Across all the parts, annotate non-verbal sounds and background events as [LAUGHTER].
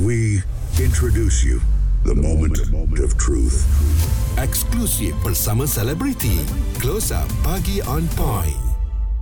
We introduce you the moment of truth. Eksklusif bersama selebriti. Close Up Pagi on Point.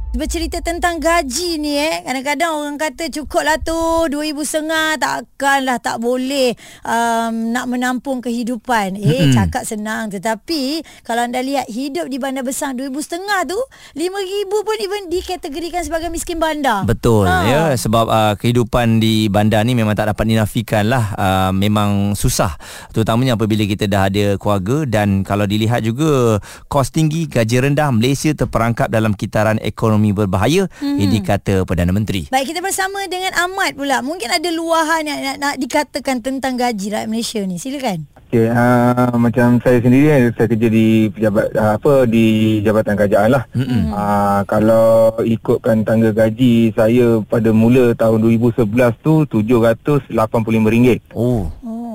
Bercerita tentang gaji ni eh. Kadang-kadang orang kata cukup lah tu RM2,500 takkanlah tak boleh um, Nak menampung kehidupan. Eh hmm. cakap senang. Tetapi Kalau anda lihat hidup di bandar besar RM2,500 tu RM5,000 pun even dikategorikan sebagai miskin bandar. Betul ha. ya. Sebab uh, kehidupan di bandar ni memang tak dapat dinafikan lah. Uh, Memang susah. Terutamanya apabila kita dah ada keluarga Dan kalau dilihat juga Kos tinggi, gaji rendah Malaysia terperangkap dalam kitaran ekonomi ekonomi berbahaya hmm. ini kata Perdana Menteri. Baik kita bersama dengan Ahmad pula. Mungkin ada luahan yang nak, nak dikatakan tentang gaji rakyat Malaysia ni. Silakan. Okay, uh, macam saya sendiri saya kerja di pejabat uh, apa di Jabatan Kerajaan lah. Mm-hmm. Uh, kalau ikutkan tangga gaji saya pada mula tahun 2011 tu RM785. Oh.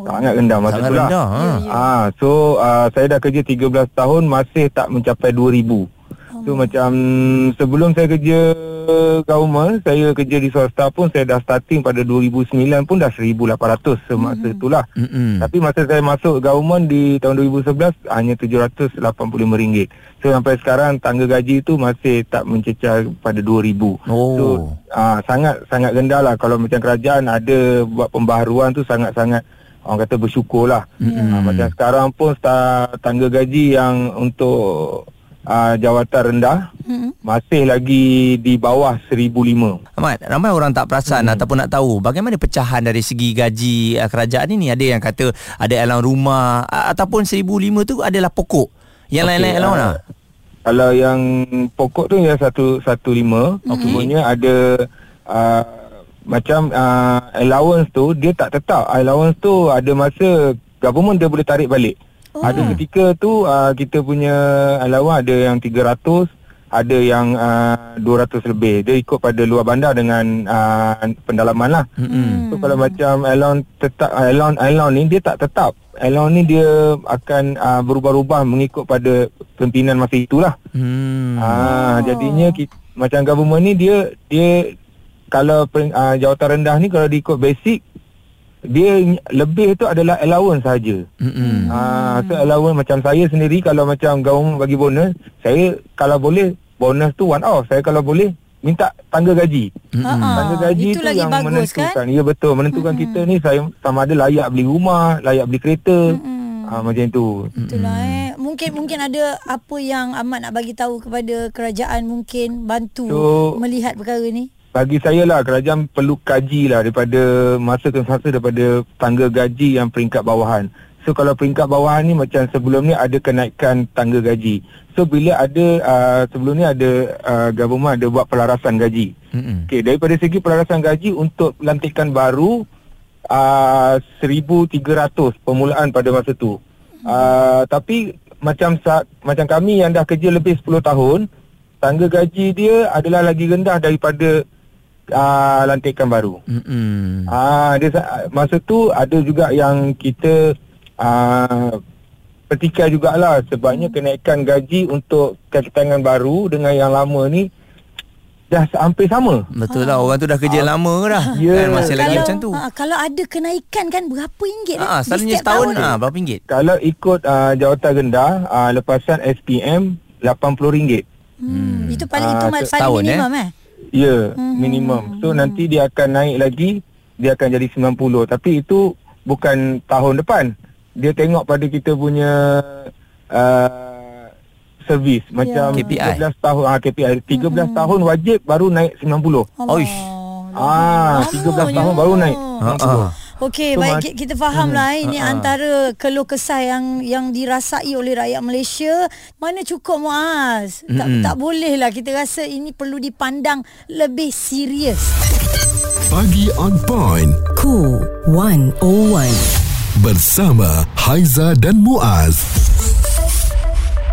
Sangat rendah masa Sangat tu lah. Ha. Ah, so uh, saya dah kerja 13 tahun masih tak mencapai 2000. So macam sebelum saya kerja government, saya kerja di swasta pun saya dah starting pada 2009 pun dah 1800 semasa mm-hmm. itulah. Mm-hmm. Tapi masa saya masuk government di tahun 2011 hanya RM785. So sampai sekarang tangga gaji itu masih tak mencecah pada 2000. Oh. So uh, sangat sangat rendah lah kalau macam kerajaan ada buat pembaharuan tu sangat-sangat orang kata bersyukurlah. Mm-hmm. Uh, macam sekarang pun tangga gaji yang untuk uh, jawatan rendah hmm. masih lagi di bawah 1005. Ahmad, ramai orang tak perasan hmm. ataupun nak tahu bagaimana pecahan dari segi gaji uh, kerajaan ini ada yang kata ada allowance rumah uh, ataupun 1005 tu adalah pokok. Yang okay, lain-lain allowance uh, lah. Kalau yang pokok tu ya 115, okay. kemudian ada uh, macam uh, allowance tu dia tak tetap. Allowance tu ada masa government dia boleh tarik balik. Oh. Ada ketika tu uh, kita punya allowance ada yang 300, ada yang uh, 200 lebih. Dia ikut pada luar bandar dengan uh, pendalaman lah. Mm-hmm. So kalau macam allowance tetap allowance allowance ni dia tak tetap. Allowance ni dia akan uh, berubah-ubah mengikut pada pimpinan masa itulah. Hmm. Uh, jadinya kita, macam government ni dia dia kalau uh, jawatan rendah ni kalau diikut basic dia lebih tu adalah allowance saja. Hmm. Ah, so allowance macam saya sendiri kalau macam gaung bagi bonus, saya kalau boleh bonus tu one off. Saya kalau boleh minta tangga gaji. Mm-hmm. Tangga gaji Itu tu lagi yang bagus, menentukan. kan? Ya betul, menentukan mm-hmm. kita ni saya sama ada layak beli rumah, layak beli kereta. Mm-hmm. Ah, macam tu. Itulah eh. Mungkin mungkin ada apa yang amat nak bagi tahu kepada kerajaan mungkin bantu so, melihat perkara ni bagi saya lah kerajaan perlu kaji lah daripada masa ke masa daripada tangga gaji yang peringkat bawahan. So kalau peringkat bawahan ni macam sebelum ni ada kenaikan tangga gaji. So bila ada uh, sebelum ni ada uh, government ada buat pelarasan gaji. Mm-hmm. Okay, daripada segi pelarasan gaji untuk lantikan baru uh, 1,300 permulaan pada masa tu. Uh, tapi macam macam kami yang dah kerja lebih 10 tahun, tangga gaji dia adalah lagi rendah daripada uh, lantikan baru. Hmm. Ah dia masa tu ada juga yang kita uh, petikai jugalah sebabnya kenaikan gaji untuk kaki tangan baru dengan yang lama ni dah hampir sama. Betul lah orang tu dah kerja ha. lama dah. Yeah. [LAUGHS] Kan masih lagi macam tu. Ha, kalau ada kenaikan kan berapa ringgit ha, selalunya setahun ah ha, berapa ringgit? Kalau ikut uh, jawatan rendah uh, lepasan SPM RM80. Hmm. Itu paling uh, itu paling minimum eh? eh? Ya, hmm. minimum. So nanti dia akan naik lagi, dia akan jadi 90. Tapi itu bukan tahun depan. Dia tengok pada kita punya uh, servis macam KPI. 13 tahun ah KPI 13 hmm. tahun wajib baru naik 90. Oish. Ah, 13 tahun baru naik. Ha. Okey, so, baik kita faham hmm. lah ini uh-huh. antara keluh kesah yang yang dirasai oleh rakyat Malaysia. Mana cukup Muaz? Hmm. Tak tak boleh lah kita rasa ini perlu dipandang lebih serius. Pagi on point. Cool 101. Bersama Haiza dan Muaz.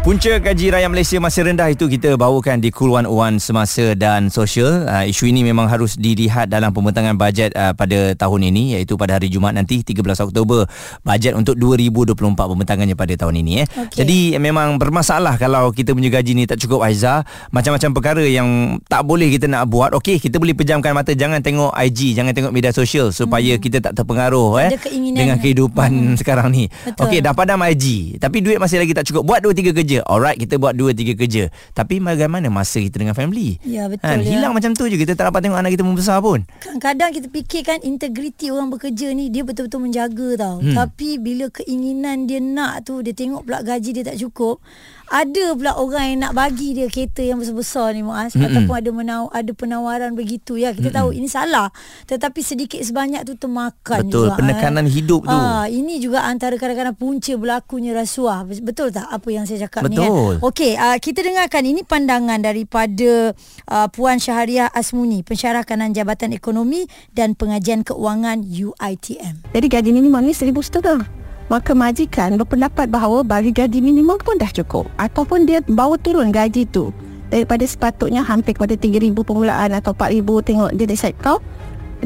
Punca gaji rakyat Malaysia masih rendah itu kita bawakan di Cool 101 semasa dan sosial. Uh, isu ini memang harus dilihat dalam pembentangan bajet uh, pada tahun ini iaitu pada hari Jumaat nanti 13 Oktober. Bajet untuk 2024 pembentangannya pada tahun ini eh. Okey. Jadi memang bermasalah kalau kita punya gaji ni tak cukup Aiza. Macam-macam perkara yang tak boleh kita nak buat. Okey, kita boleh pejamkan mata jangan tengok IG, jangan tengok media sosial supaya hmm. kita tak terpengaruh eh dengan kehidupan hmm. [LAUGHS] sekarang ni. Okey, dah padam IG tapi duit masih lagi tak cukup. Buat 2 3 kerja. Alright, kita buat 2 3 kerja. Tapi bagaimana masa kita dengan family? Ya, betul, Kan, ya. hilang macam tu je kita tak dapat tengok anak kita membesar pun. Kadang-kadang kita fikirkan integriti orang bekerja ni dia betul-betul menjaga tau. Hmm. Tapi bila keinginan dia nak tu dia tengok pula gaji dia tak cukup, ada pula orang yang nak bagi dia kereta yang besar-besar ni Muaz Mm-mm. ataupun ada menaw ada penawaran begitu ya. Kita tahu ini salah. Tetapi sedikit sebanyak tu termakan Betul, juga. penekanan eh. hidup tu. Ah, ini juga antara kadang-kadang punca berlakunya rasuah. Betul tak apa yang saya cakap ni Betul. kan? Okey, uh, kita dengarkan ini pandangan daripada uh, Puan Syahriah Asmuni, pensyarah kanan Jabatan Ekonomi dan Pengajian Keuangan UITM. Jadi gaji minimum ni seribu setengah. Maka majikan berpendapat bahawa bagi gaji minimum pun dah cukup. Ataupun dia bawa turun gaji tu. Daripada sepatutnya hampir kepada 3,000 permulaan atau 4,000 tengok dia set kau.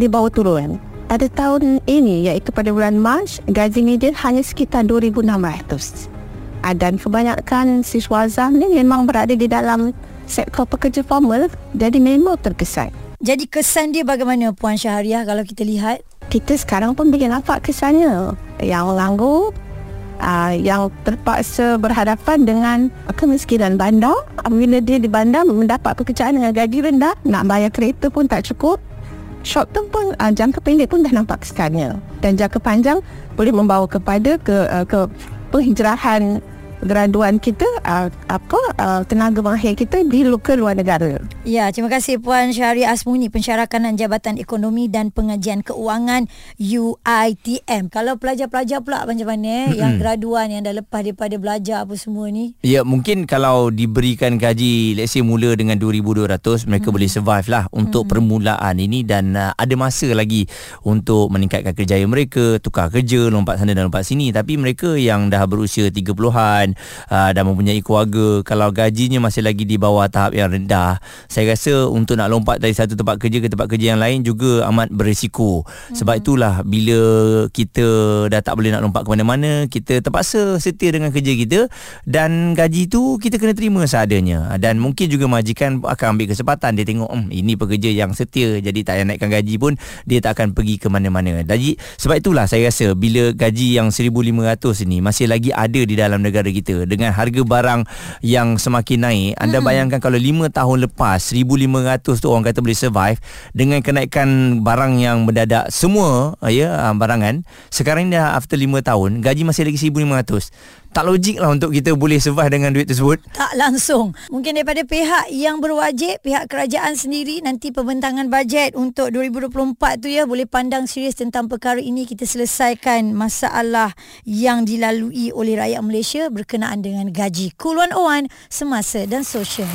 Dia bawa turun. Pada tahun ini iaitu pada bulan Mac, gaji median hanya sekitar 2,600. Ah, Dan kebanyakan siswa Azam ni memang berada di dalam sektor pekerja formal jadi memang terkesan. Jadi kesan dia bagaimana Puan Syahriah kalau kita lihat? kita sekarang pun boleh nampak kesannya yang langgur uh, yang terpaksa berhadapan dengan kemiskinan bandar bila dia di bandar mendapat pekerjaan dengan gaji rendah nak bayar kereta pun tak cukup short term pun uh, jangka pendek pun dah nampak kesannya dan jangka panjang boleh membawa kepada ke uh, ke penghijrahan graduan kita uh, apa uh, tenaga mahir kita di luar negara Ya, terima kasih Puan Syahriah Asmuni, pensyarah kanan Jabatan Ekonomi dan Pengajian Keuangan UITM. Kalau pelajar-pelajar pula macam mana eh, yang graduan yang dah lepas daripada belajar apa semua ni? Ya, mungkin kalau diberikan gaji let's say mula dengan 2200 mereka Hmm. boleh survive lah untuk permulaan ini dan uh, ada masa lagi untuk meningkatkan kerjaya mereka, tukar kerja, lompat sana dan lompat sini. Tapi mereka yang dah berusia 30-an uh, dan mempunyai keluarga, kalau gajinya masih lagi di bawah tahap yang rendah, saya rasa untuk nak lompat dari satu tempat kerja ke tempat kerja yang lain juga amat berisiko. Sebab itulah bila kita dah tak boleh nak lompat ke mana-mana, kita terpaksa setia dengan kerja kita dan gaji tu kita kena terima seadanya. Dan mungkin juga majikan akan ambil kesempatan dia tengok hmm, ini pekerja yang setia jadi tak payah naikkan gaji pun dia tak akan pergi ke mana-mana. Jadi sebab itulah saya rasa bila gaji yang 1500 ini masih lagi ada di dalam negara kita dengan harga barang yang semakin naik, anda bayangkan kalau 5 tahun lepas 1500 tu orang kata boleh survive dengan kenaikan barang yang mendadak semua ya ah, barangan sekarang ni dah after 5 tahun gaji masih lagi 1500 tak logik lah untuk kita boleh survive dengan duit tersebut Tak langsung. Mungkin daripada pihak yang berwajib, pihak kerajaan sendiri nanti pembentangan bajet untuk 2024 tu ya boleh pandang serius tentang perkara ini kita selesaikan masalah yang dilalui oleh rakyat Malaysia berkenaan dengan gaji. Cool 101 semasa dan sosial.